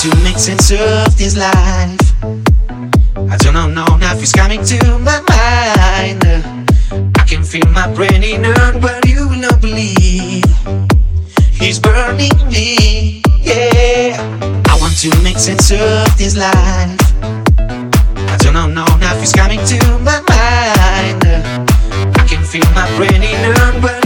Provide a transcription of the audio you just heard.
to make sense of this life. I do not know life is coming to my mind. I can feel my brain in hurt, but you will not believe. He's burning me, yeah. I want to make sense of this life. I do not know life is coming to my mind. I can feel my brain in hurt, but